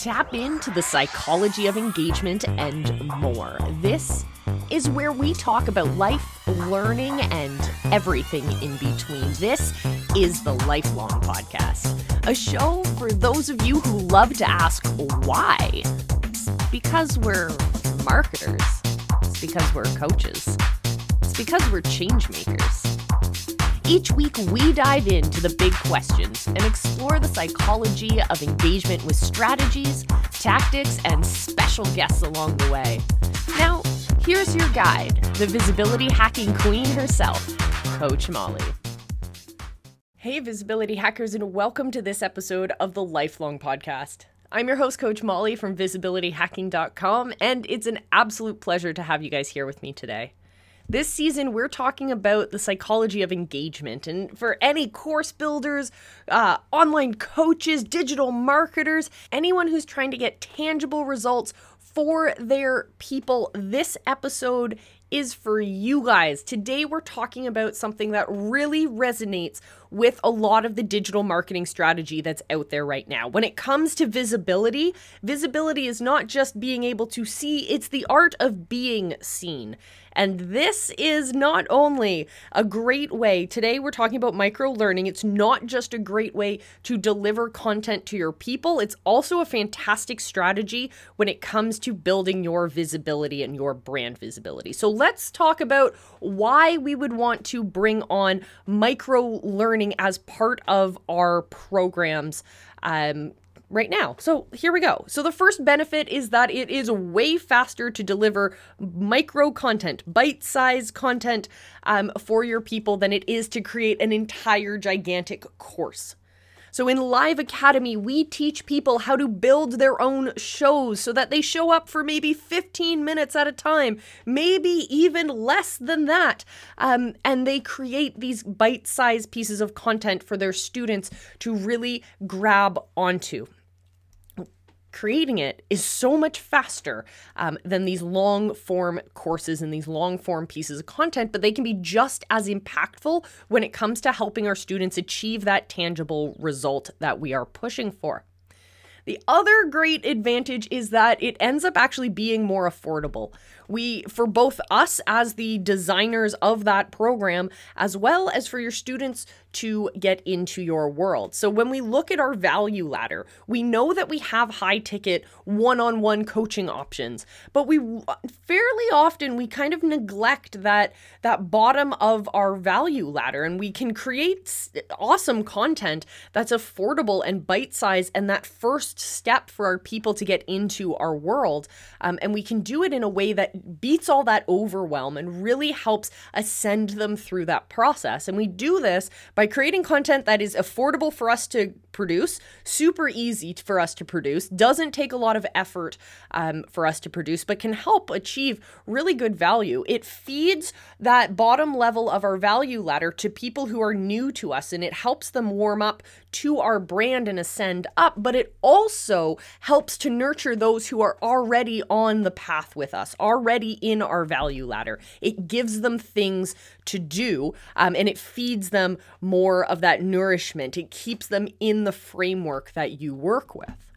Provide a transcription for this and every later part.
tap into the psychology of engagement and more. This is where we talk about life, learning, and everything in between. This is the Lifelong Podcast, a show for those of you who love to ask why. It's because we're marketers, it's because we're coaches, it's because we're change makers. Each week, we dive into the big questions and explore the psychology of engagement with strategies, tactics, and special guests along the way. Now, here's your guide, the visibility hacking queen herself, Coach Molly. Hey, visibility hackers, and welcome to this episode of the Lifelong Podcast. I'm your host, Coach Molly from visibilityhacking.com, and it's an absolute pleasure to have you guys here with me today. This season, we're talking about the psychology of engagement. And for any course builders, uh, online coaches, digital marketers, anyone who's trying to get tangible results for their people, this episode is for you guys. Today, we're talking about something that really resonates with a lot of the digital marketing strategy that's out there right now. When it comes to visibility, visibility is not just being able to see, it's the art of being seen. And this is not only a great way, today we're talking about micro learning. It's not just a great way to deliver content to your people, it's also a fantastic strategy when it comes to building your visibility and your brand visibility. So let's talk about why we would want to bring on micro learning as part of our programs. Um, right now. So here we go. So the first benefit is that it is way faster to deliver micro content, bite sized content um, for your people than it is to create an entire gigantic course. So in Live Academy, we teach people how to build their own shows so that they show up for maybe 15 minutes at a time, maybe even less than that. Um, and they create these bite sized pieces of content for their students to really grab onto creating it is so much faster um, than these long form courses and these long form pieces of content, but they can be just as impactful when it comes to helping our students achieve that tangible result that we are pushing for. The other great advantage is that it ends up actually being more affordable we for both us as the designers of that program as well as for your students to get into your world. So when we look at our value ladder, we know that we have high ticket one-on-one coaching options, but we fairly often we kind of neglect that that bottom of our value ladder and we can create awesome content that's affordable and bite-sized and that first step for our people to get into our world. Um, and we can do it in a way that beats all that overwhelm and really helps ascend them through that process. And we do this by creating content that is affordable for us to produce, super easy for us to produce, doesn't take a lot of effort um, for us to produce, but can help achieve really good value. It feeds that bottom level of our value ladder to people who are new to us and it helps them warm up to our brand and ascend up, but it also helps to nurture those who are already on the path with us, already in our value ladder. It gives them things to do um, and it feeds them more of that nourishment. It keeps them in the framework that you work with.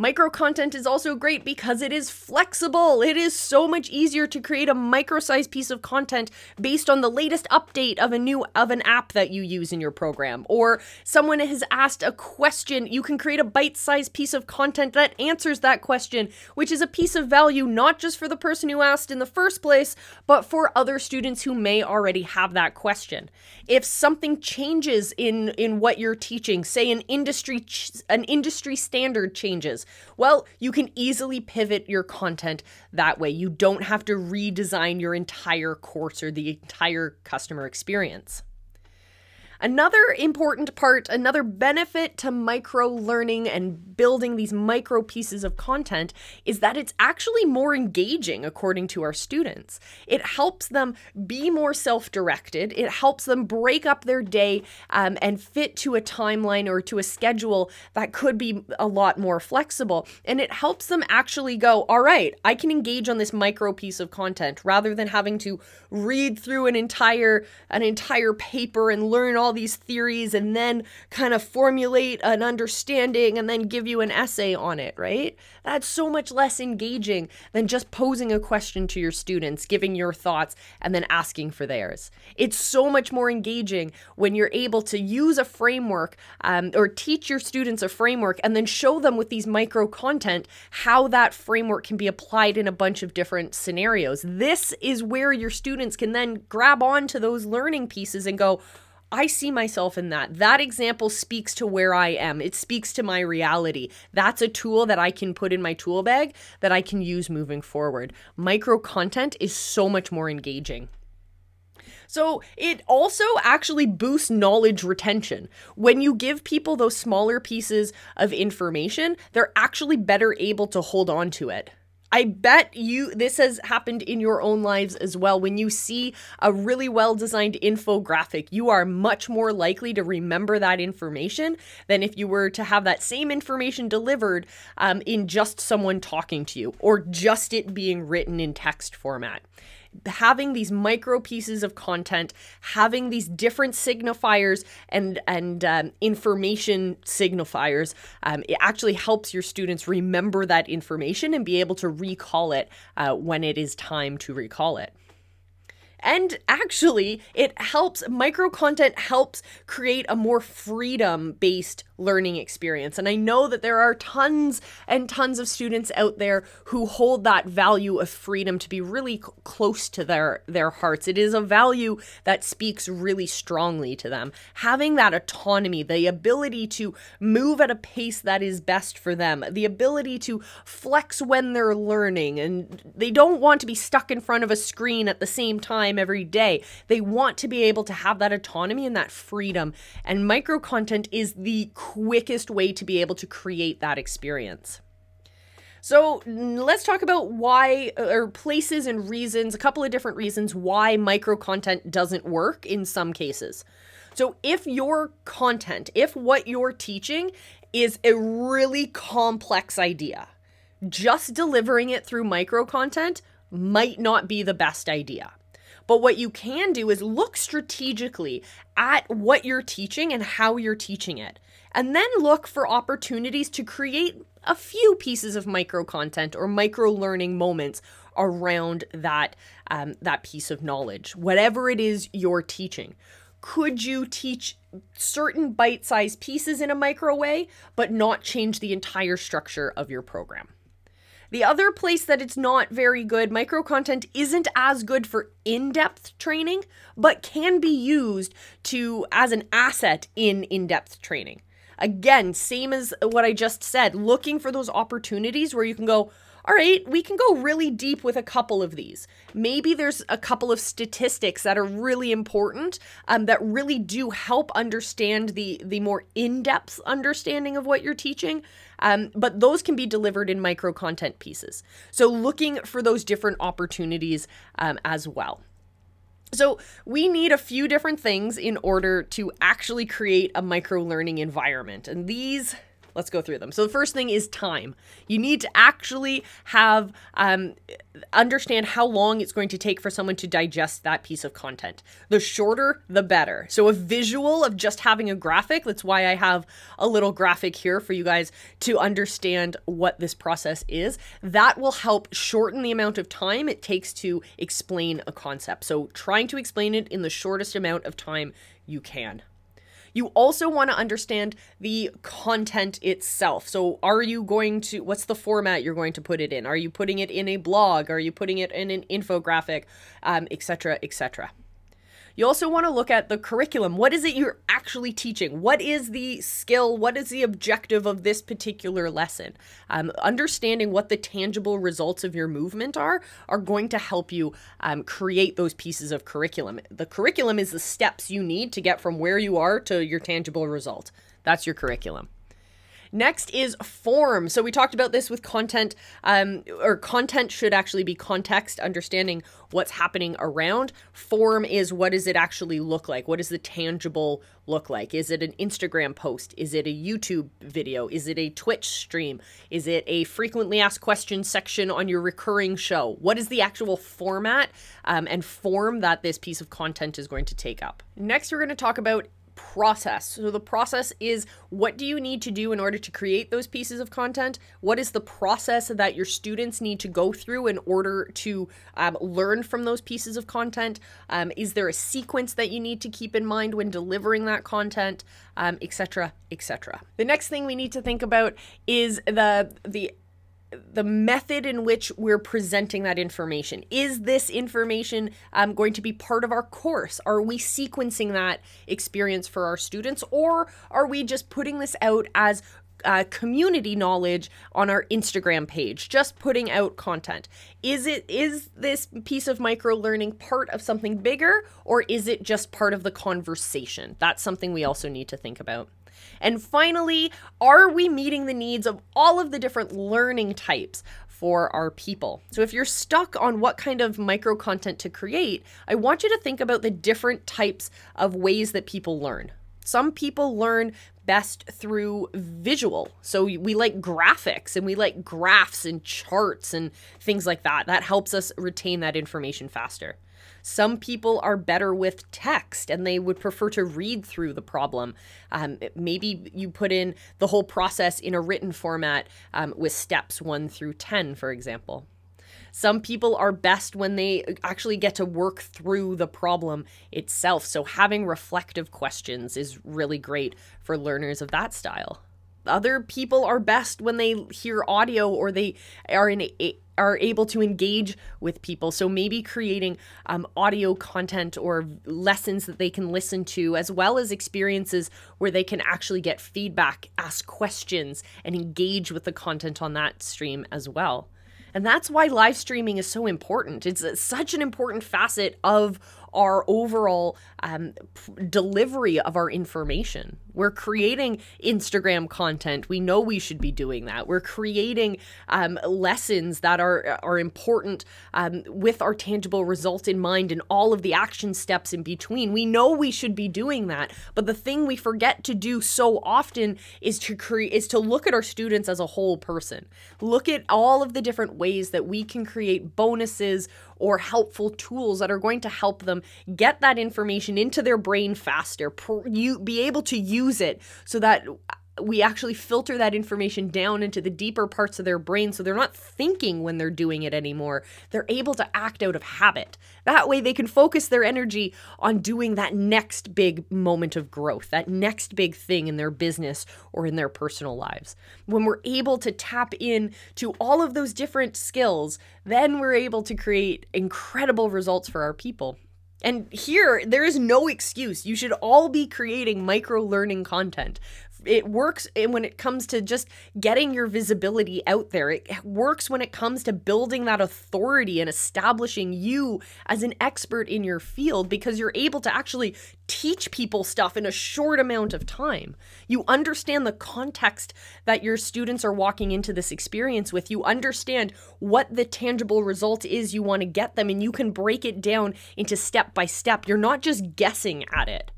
Micro content is also great because it is flexible. It is so much easier to create a micro-sized piece of content based on the latest update of a new of an app that you use in your program or someone has asked a question, you can create a bite-sized piece of content that answers that question, which is a piece of value not just for the person who asked in the first place, but for other students who may already have that question. If something changes in in what you're teaching, say an industry ch- an industry standard changes, well, you can easily pivot your content that way. You don't have to redesign your entire course or the entire customer experience. Another important part, another benefit to micro learning and building these micro pieces of content is that it's actually more engaging, according to our students. It helps them be more self directed, it helps them break up their day um, and fit to a timeline or to a schedule that could be a lot more flexible. And it helps them actually go, all right, I can engage on this micro piece of content rather than having to read through an entire an entire paper and learn all all these theories and then kind of formulate an understanding and then give you an essay on it, right? That's so much less engaging than just posing a question to your students, giving your thoughts, and then asking for theirs. It's so much more engaging when you're able to use a framework um, or teach your students a framework and then show them with these micro content how that framework can be applied in a bunch of different scenarios. This is where your students can then grab onto those learning pieces and go, I see myself in that. That example speaks to where I am. It speaks to my reality. That's a tool that I can put in my tool bag that I can use moving forward. Micro content is so much more engaging. So it also actually boosts knowledge retention. When you give people those smaller pieces of information, they're actually better able to hold on to it. I bet you this has happened in your own lives as well. When you see a really well designed infographic, you are much more likely to remember that information than if you were to have that same information delivered um, in just someone talking to you or just it being written in text format having these micro pieces of content, having these different signifiers and and um, information signifiers, um, it actually helps your students remember that information and be able to recall it uh, when it is time to recall it. And actually, it helps, micro content helps create a more freedom based learning experience. And I know that there are tons and tons of students out there who hold that value of freedom to be really c- close to their their hearts. It is a value that speaks really strongly to them. Having that autonomy, the ability to move at a pace that is best for them, the ability to flex when they're learning and they don't want to be stuck in front of a screen at the same time every day. They want to be able to have that autonomy and that freedom. And micro content is the quickest way to be able to create that experience. So let's talk about why, uh, or places and reasons, a couple of different reasons why micro content doesn't work in some cases. So if your content, if what you're teaching is a really complex idea, just delivering it through micro content might not be the best idea. But what you can do is look strategically at what you're teaching and how you're teaching it and then look for opportunities to create a few pieces of micro content or micro learning moments around that um, that piece of knowledge whatever it is you're teaching could you teach certain bite-sized pieces in a micro way but not change the entire structure of your program the other place that it's not very good, micro content isn't as good for in-depth training, but can be used to as an asset in in-depth training. Again, same as what I just said, looking for those opportunities where you can go, all right, we can go really deep with a couple of these. Maybe there's a couple of statistics that are really important um, that really do help understand the the more in-depth understanding of what you're teaching. Um, but those can be delivered in micro content pieces. So looking for those different opportunities um, as well. So, we need a few different things in order to actually create a micro learning environment. And these let's go through them. So the first thing is time. You need to actually have um, understand how long it's going to take for someone to digest that piece of content. The shorter, the better. So a visual of just having a graphic. That's why I have a little graphic here for you guys to understand what this process is. That will help shorten the amount of time it takes to explain a concept. So trying to explain it in the shortest amount of time you can. You also want to understand the content itself. So, are you going to, what's the format you're going to put it in? Are you putting it in a blog? Are you putting it in an infographic, um, etc., etc.? You also want to look at the curriculum. What is it you're actually teaching? What is the skill? What is the objective of this particular lesson? Um, understanding what the tangible results of your movement are are going to help you um, create those pieces of curriculum. The curriculum is the steps you need to get from where you are to your tangible result. That's your curriculum. Next is form. So we talked about this with content, um, or content should actually be context, understanding what's happening around. Form is what does it actually look like? What does the tangible look like? Is it an Instagram post? Is it a YouTube video? Is it a Twitch stream? Is it a frequently asked questions section on your recurring show? What is the actual format um, and form that this piece of content is going to take up? Next, we're going to talk about process. So, the process is what do you need to do in order to create those pieces of content? What is the process that your students need to go through in order to um, learn from those pieces of content? Um, is there a sequence that you need to keep in mind when delivering that content, etc., um, etc.? Et the next thing we need to think about is the the the method in which we're presenting that information. Is this information um, going to be part of our course? Are we sequencing that experience for our students, or are we just putting this out as uh, community knowledge on our Instagram page, just putting out content. Is it is this piece of micro learning part of something bigger or is it just part of the conversation? That's something we also need to think about. And finally, are we meeting the needs of all of the different learning types? For our people. So, if you're stuck on what kind of micro content to create, I want you to think about the different types of ways that people learn. Some people learn best through visual. So we like graphics and we like graphs and charts and things like that. That helps us retain that information faster. Some people are better with text and they would prefer to read through the problem. Um, maybe you put in the whole process in a written format um, with steps one through 10, for example. Some people are best when they actually get to work through the problem itself. So, having reflective questions is really great for learners of that style. Other people are best when they hear audio or they are in a, are able to engage with people. So maybe creating um, audio content or lessons that they can listen to, as well as experiences where they can actually get feedback, ask questions, and engage with the content on that stream as well. And that's why live streaming is so important. It's such an important facet of our overall um, delivery of our information. We're creating Instagram content. We know we should be doing that. We're creating um, lessons that are are important um, with our tangible result in mind and all of the action steps in between. We know we should be doing that, but the thing we forget to do so often is to create is to look at our students as a whole person. Look at all of the different ways that we can create bonuses or helpful tools that are going to help them get that information into their brain faster, you be able to use it so that we actually filter that information down into the deeper parts of their brain so they're not thinking when they're doing it anymore. They're able to act out of habit. That way, they can focus their energy on doing that next big moment of growth, that next big thing in their business or in their personal lives. When we're able to tap in to all of those different skills, then we're able to create incredible results for our people. And here, there is no excuse. You should all be creating micro learning content it works when it comes to just getting your visibility out there. It works when it comes to building that authority and establishing you as an expert in your field because you're able to actually teach people stuff in a short amount of time. You understand the context that your students are walking into this experience with. You understand what the tangible result is you want to get them, and you can break it down into step by step. You're not just guessing at it.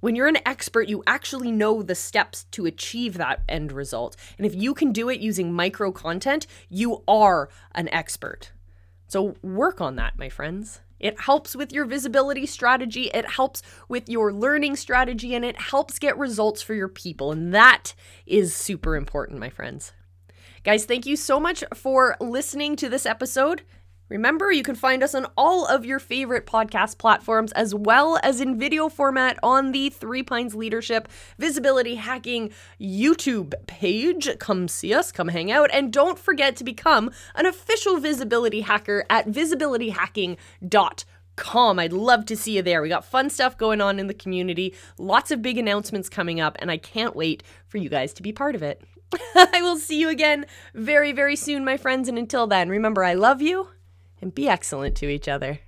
When you're an expert, you actually know the steps to achieve that end result. And if you can do it using micro content, you are an expert. So work on that, my friends. It helps with your visibility strategy, it helps with your learning strategy, and it helps get results for your people. And that is super important, my friends. Guys, thank you so much for listening to this episode. Remember, you can find us on all of your favorite podcast platforms as well as in video format on the Three Pines Leadership Visibility Hacking YouTube page. Come see us, come hang out, and don't forget to become an official visibility hacker at visibilityhacking.com. I'd love to see you there. We got fun stuff going on in the community, lots of big announcements coming up, and I can't wait for you guys to be part of it. I will see you again very, very soon, my friends. And until then, remember, I love you and be excellent to each other.